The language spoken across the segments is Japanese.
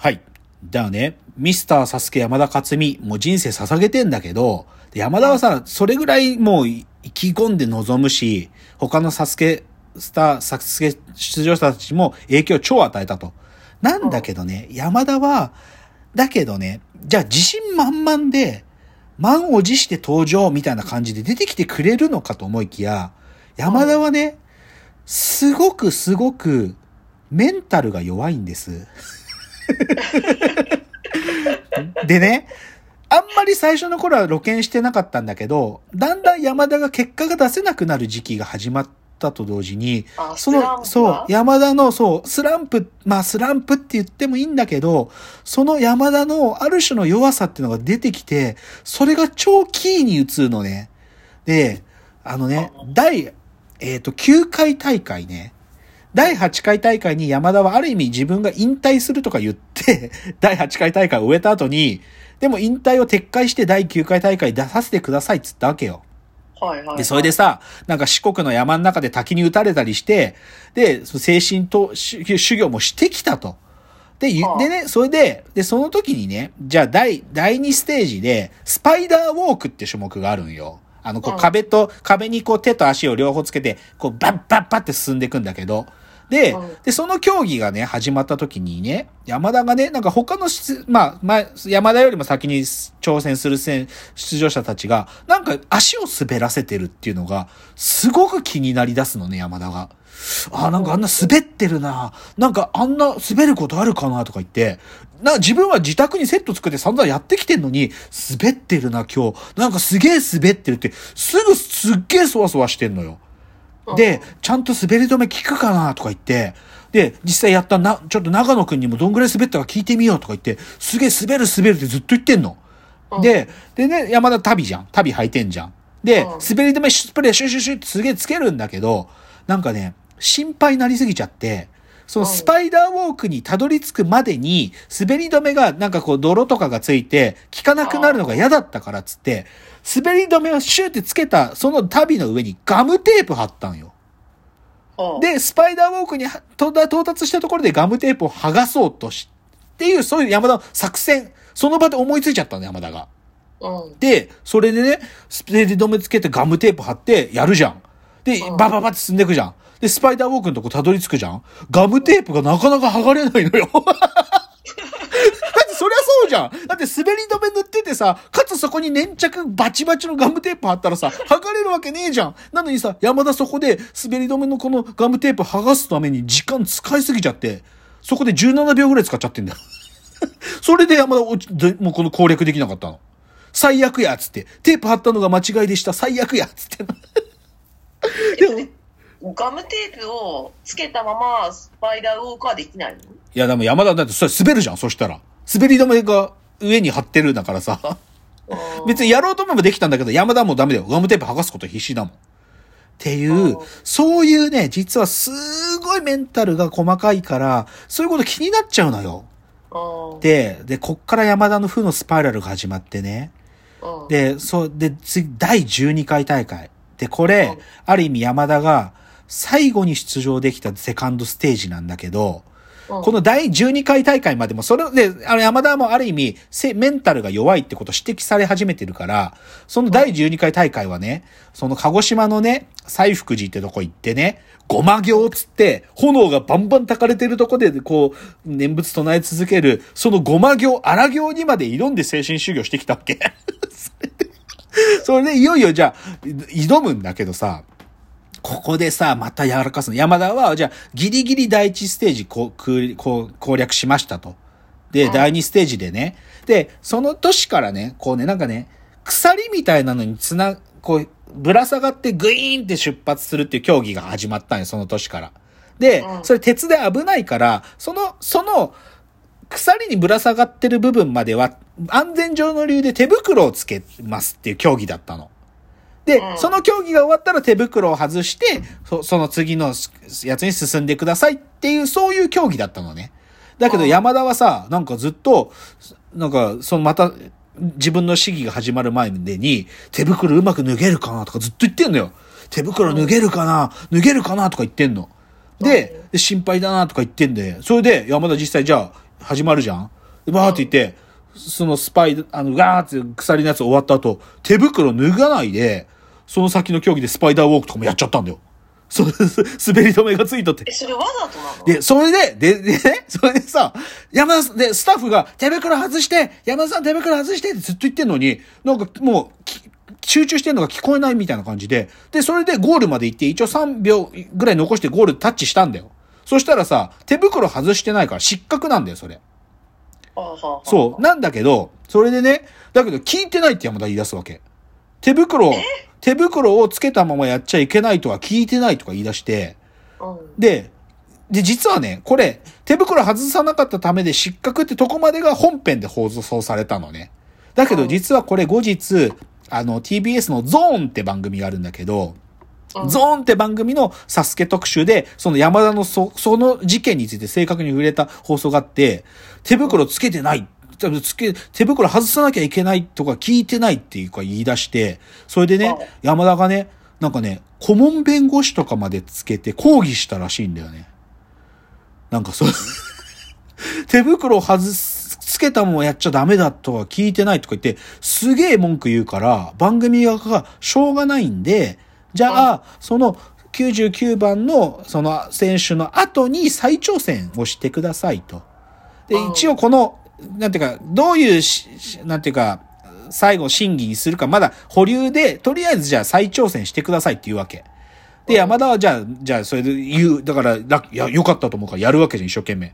はい。だよね、ミスターサスケ山田勝美、もう人生捧げてんだけど、山田はさ、それぐらいもう意気込んで臨むし、他のサスケ、スター、サスケ出場者たちも影響を超与えたと。なんだけどね、山田は、だけどね、じゃあ自信満々で、満を持して登場みたいな感じで出てきてくれるのかと思いきや、山田はね、すごくすごくメンタルが弱いんです。でね、あんまり最初の頃は露見してなかったんだけど、だんだん山田が結果が出せなくなる時期が始まったと同時に、あその、そう、山田の、そう、スランプ、まあスランプって言ってもいいんだけど、その山田のある種の弱さっていうのが出てきて、それが超キーに映るのね。で、あのね、第、えっ、と、9回大会ね。第8回大会に山田はある意味自分が引退するとか言って、第8回大会を終えた後に、でも引退を撤回して第9回大会出させてくださいっつったわけよ。はいはいはい。で、それでさ、なんか四国の山の中で滝に打たれたりして、で、精神と修修行もしてきたと。で、でね、それで、で、その時にね、じゃあ第、第2ステージで、スパイダーウォークって種目があるんよ。あの、こううん壁と、壁にこう手と足を両方つけて、こうバッバッバッって進んでいくんだけど、でうん、で、その競技がね、始まった時にね、山田がね、なんか他のし、まあ、まあ、山田よりも先に挑戦する選出場者たちが、なんか足を滑らせてるっていうのが、すごく気になり出すのね、山田が。あ、なんかあんな滑ってるな。なんかあんな滑ることあるかなとか言って、な、自分は自宅にセット作って散々やってきてんのに、滑ってるな、今日。なんかすげえ滑ってるって、すぐすっげえそわそわしてんのよ。で、ちゃんと滑り止め効くかなとか言って、で、実際やったな、ちょっと長野くんにもどんぐらい滑ったか聞いてみようとか言って、すげえ滑る滑るってずっと言ってんの。うんで、でね、山田旅じゃん。旅履いてんじゃん。で、うん滑り止めスプレーシュシュシュってすげえつけるんだけど、なんかね、心配になりすぎちゃって、そのスパイダーウォークにたどり着くまでに、滑り止めがなんかこう泥とかがついて、効かなくなるのが嫌だったからっつって、滑り止めをシューってつけた、その旅の上にガムテープ貼ったんよ。うん、で、スパイダーウォークには到達到達したところでガムテープを剥がそうとし、っていう、そういう山田の作戦、その場で思いついちゃったの、山田が。うん。で、それでね、スペリ止めつけてガムテープ貼ってやるじゃん。でう、んバババって進んでいくじゃん。で、スパイダーウォークのとこたどり着くじゃん？ガムテープがなかなか剥がれないのよ。だってそりゃそうじゃん。だって滑り止め塗っててさ、かつそこに粘着バチバチのガムテープ貼ったらさ、剥がれるわけねえじゃん。なのにさ、山田そこで滑り止めのこのガムテープ剥がすために時間使いすぎちゃって、そこで17秒ぐらい使っちゃってんだよ。それで山田落ち、もうこの攻略できなかったの。最悪やつって。テープ貼ったのが間違いでした。最悪やつって。えっとねガムテープをつけたままスパイダーウォークはできないの？いや、でも山田だってそれ滑るじゃん、そしたら。滑り止めが上に貼ってるんだからさ。別にやろうと思えばできたんだけど、山田はもうダメだよ。ガムテープ剥がすこと必死だもん。っていうそういうね、実はすごいメンタルが細かいから、そういうこと気になっちゃうのよ。うんで、で、こっから山田の負のスパイラルが始まってね。うんで、そう、で、次、第12回大会。で、これうん、ある意味山田が最後に出場できたセカンドステージなんだけど、うんこの第12回大会までも、それで、あの山田もある意味、せメンタルが弱いってことを指摘され始めてるから、その第12回大会はね、その鹿児島のね、西福寺ってとこ行ってね、ごま行つって、炎がバンバン焚かれてるとこで、こう、念仏唱え続ける、そのごま行、荒行にまで挑んで精神修行してきたわけ。それでいよいよじゃあ、挑むんだけどさ、ここでさ、また柔らかすの。山田は、じゃあ、ギリギリ第一ステージここう攻略しましたと。で、うん第二ステージでね。で、その年からね、こうね、なんかね、鎖みたいなのにつな、こう、ぶら下がってグイーンって出発するっていう競技が始まったんよ、その年から。でう、んそれ鉄で危ないから、その、その、鎖にぶら下がってる部分までは、安全上の理由で手袋をつけますっていう競技だったの。で、うんその競技が終わったら手袋を外して、そその次のやつに進んでくださいっていう、そういう競技だったのね。だけどうん山田はさ、なんかずっと、なんか、そのまた、自分の試技が始まる前に、手袋うまく脱げるかなとかずっと言ってんのよ。手袋脱げるかな脱げるかなとか言ってんの。で、で心配だなとか言ってんで、それで山田実際じゃあ、始まるじゃんでバーって言って、そのスパイ、あの、ガーって鎖のやつ終わった後、手袋脱がないで、その先の競技でスパイダーウォークとかもやっちゃったんだよ。そう、滑り止めがついとってえ、。それわざとなの？で、それで、で、でね、それでさ、山田さん、で、スタッフが、手袋外して山田さん手袋外してってずっと言ってんのに、なんかもう、き集中してんのが聞こえないみたいな感じで、で、それでゴールまで行って、一応3秒ぐらい残してゴールタッチしたんだよ。そしたらさ、手袋外してないから失格なんだよ、それ。そう。なんだけど、それでね、だけど聞いてないって山田言い出すわけ。手袋を、手袋をつけたままやっちゃいけないとは聞いてないとか言い出して、うん。で、で、実はね、これ、手袋外さなかったためで失格ってとこまでが本編で放送されたのね。だけど実はこれ後日、あの、TBS のゾーンって番組があるんだけど、うんゾーンって番組のサスケ特集で、その山田のそ、その事件について正確に触れた放送があって、手袋つけてない。つけ、手袋外さなきゃいけないとか聞いてないっていうか言い出して、それでねはい、山田がね、なんかね、顧問弁護士とかまでつけて抗議したらしいんだよね。なんかそう、手袋を外す、つけたままやっちゃダメだとは聞いてないとか言って、すげえ文句言うから、番組側がしょうがないんで、じゃあ、その99番のその選手の後に再挑戦をしてくださいと。で、うん一応この、なんていうか、どういうなんていうか、最後審議にするか、まだ保留で、とりあえずじゃあ再挑戦してくださいって言うわけ。で、山田はじゃあ、じゃあそれで言う、だから、ラいや、よかったと思うからやるわけじゃん、一生懸命。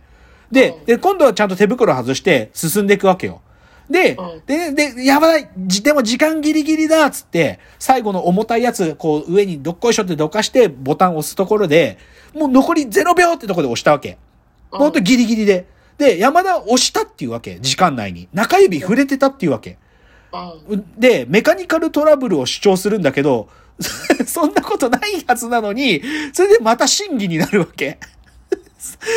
で、で、今度はちゃんと手袋外して進んでいくわけよ。でうん、で、で、やばい、じでも時間ギリギリだっつって、最後の重たいやつ、こう上にどっこいしょってどかして、ボタン押すところで、もう残り0秒ってところで押したわけ。うんほんとギリギリで。で、山田押したっていうわけ。時間内に。中指触れてたっていうわけ。うん。で、メカニカルトラブルを主張するんだけど、そんなことないはずなのに、それでまた審議になるわけ。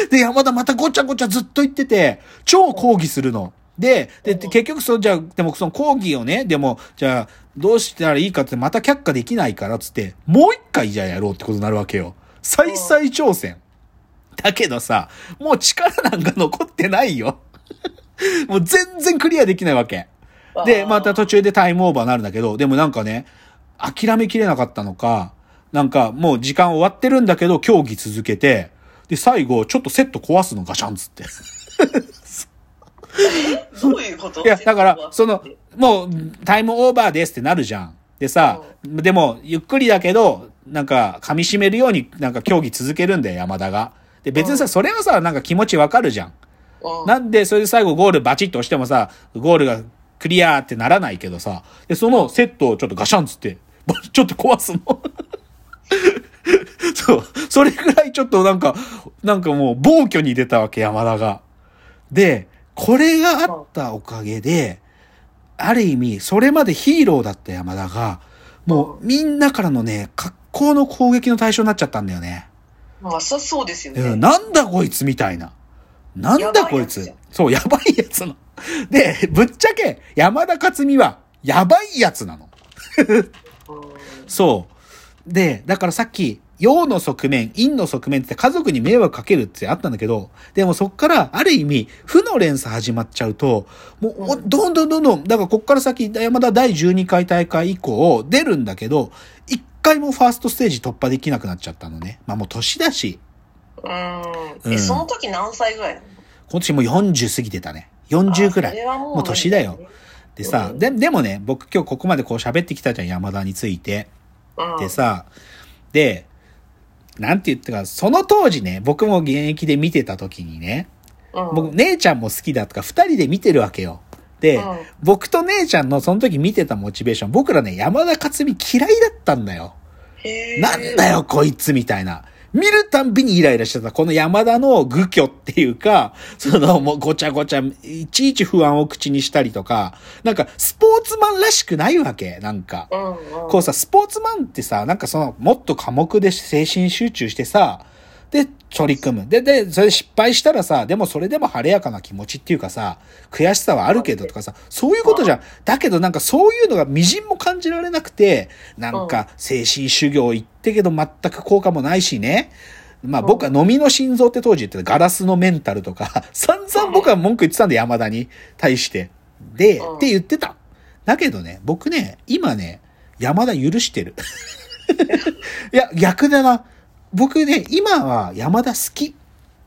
で、山田またごちゃごちゃずっと言ってて、超抗議するの。で、で、で結局そう、じゃあ、でもその抗議をね、でも、じゃあ、どうしたらいいかってまた却下できないから、つって、もう一回じゃあやろうってことになるわけよ。再々挑戦。だけどさ、もう力なんか残ってないよ。もう全然クリアできないわけ。で、また途中でタイムオーバーになるんだけど、でもなんかね、諦めきれなかったのか、なんかもう時間終わってるんだけど、競技続けて、で、最後、ちょっとセット壊すのガシャンつって。どういうこと？いや、だから、その、もう、タイムオーバーですってなるじゃん。でさ、でも、ゆっくりだけど、なんか、噛み締めるように、なんか競技続けるんだよ、山田が。で、別にさ、うんそれはさ、なんか気持ちわかるじゃん。うん、なんで、それで最後ゴールバチッと押してもさ、ゴールがクリアーってならないけどさ、で、そのセットをちょっとガシャンつって、ぼ ちょっと壊すの。そう。それぐらいちょっとなんか、なんかもう暴挙に出たわけ、山田が。で、これがあったおかげで、ある意味、それまでヒーローだった山田が、もうみんなからのね、格好の攻撃の対象になっちゃったんだよね。まあ、そそうですよね。うんなんだこいつみたいな。なんだこいつ。そう、やばいやつの。で、ぶっちゃけ、山田勝美は、やばいやつなの。うんそう。で、だからさっき、陽の側面、陰の側面って家族に迷惑かけるってあったんだけど、でもそっから、ある意味、負の連鎖始まっちゃうと、もう、どんどんどんどん、だからこっから先、山田第12回大会以降、出るんだけど、一回もファーストステージ突破できなくなっちゃったのね。まあもう年だし、うん。うんえ、その時何歳ぐらいなの？今年もう40過ぎてたね。40くらい。もうもう年だよ。でさ、うんで、でもね、僕今日ここまでこう喋ってきたじゃん、山田について。うん、でさ、で、なんて言ったか、その当時ね、僕も現役で見てた時にね、うん、僕、姉ちゃんも好きだとか、二人で見てるわけよ。で、うん僕と姉ちゃんのその時見てたモチベーション、僕らね、山田勝美嫌いだったんだよ。なんだよ、こいつみたいな。見るたんびにイライラしてた、この山田の愚虚っていうか、そのもうごちゃごちゃ、いちいち不安を口にしたりとか、なんかスポーツマンらしくないわけ、なんか。うんうん、こうさ、スポーツマンってさ、なんかその、もっと科目で精神集中してさ、で、取り組む。で、で、それ失敗したらさ、でもそれでも晴れやかな気持ちっていうかさ、悔しさはあるけどとかさ、そういうことじゃん。だけどなんかそういうのが微塵も感じられなくて、なんか精神修行行ってけど全く効果もないしね。まあ僕は飲みの心臓って当時言ってたガラスのメンタルとか、散々僕は文句言ってたんで山田に対して。で、うんって言ってた。だけどね、僕ね、今ね、山田許してる。いや、逆だな。僕ね、今は山田好き。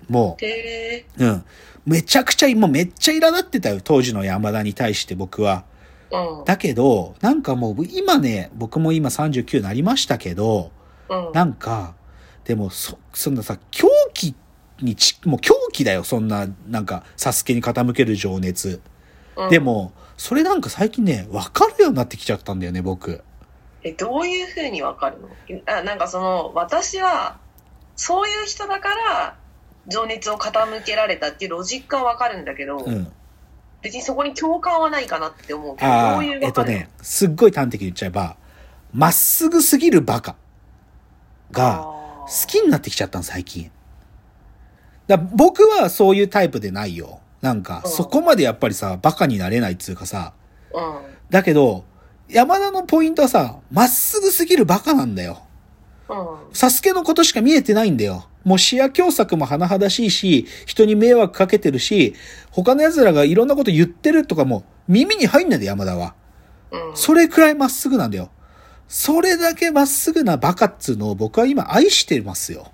もへう、うん。めちゃくちゃ、もうめっちゃ苛立ってたよ、当時の山田に対して僕は。え。うん。だけど、なんかもう今ね、僕も今39になりましたけど、うん。なんか、でも、そ、そんなさ、狂気にち、もう狂気だよ、そんな、なんか、サスケに傾ける情熱。うんで、も、それなんか最近ね、わかるようになってきちゃったんだよね、僕。え、どういうふうにわかるの？あなんかその、私は、そういう人だから、情熱を傾けられたっていうロジックはわかるんだけど、うん。別にそこに共感はないかなって思うけど、どういうえっとね、すっごい端的に言っちゃえば、まっすぐすぎるバカが、好好きになってきちゃったの、最近。だ僕はそういうタイプでないよ。なんか、うんそこまでやっぱりさ、バカになれないっつうかさ、うん。だけど、山田のポイントはさ、まっすぐすぎるバカなんだよ。うん。サスケのことしか見えてないんだよ。もう視野狭窄も甚だしいし、人に迷惑かけてるし、他の奴らがいろんなこと言ってるとかも耳に入んないで山田は。うん。それくらいまっすぐなんだよ。それだけまっすぐなバカっつうのを僕は今愛してますよ。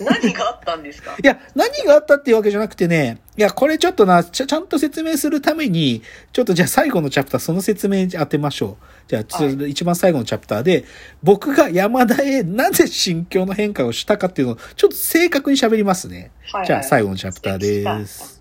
何があったんですか？いや、何があったっていうわけじゃなくてね、いや、これちょっとな、ちゃちゃんと説明するために、ちょっとじゃあ最後のチャプター、その説明当てましょう。じゃあ、ちょっと一番最後のチャプターで、僕が山田へなぜ心境の変化をしたかっていうのを、ちょっと正確に喋りますね。はいはいじゃあ最後のチャプターです。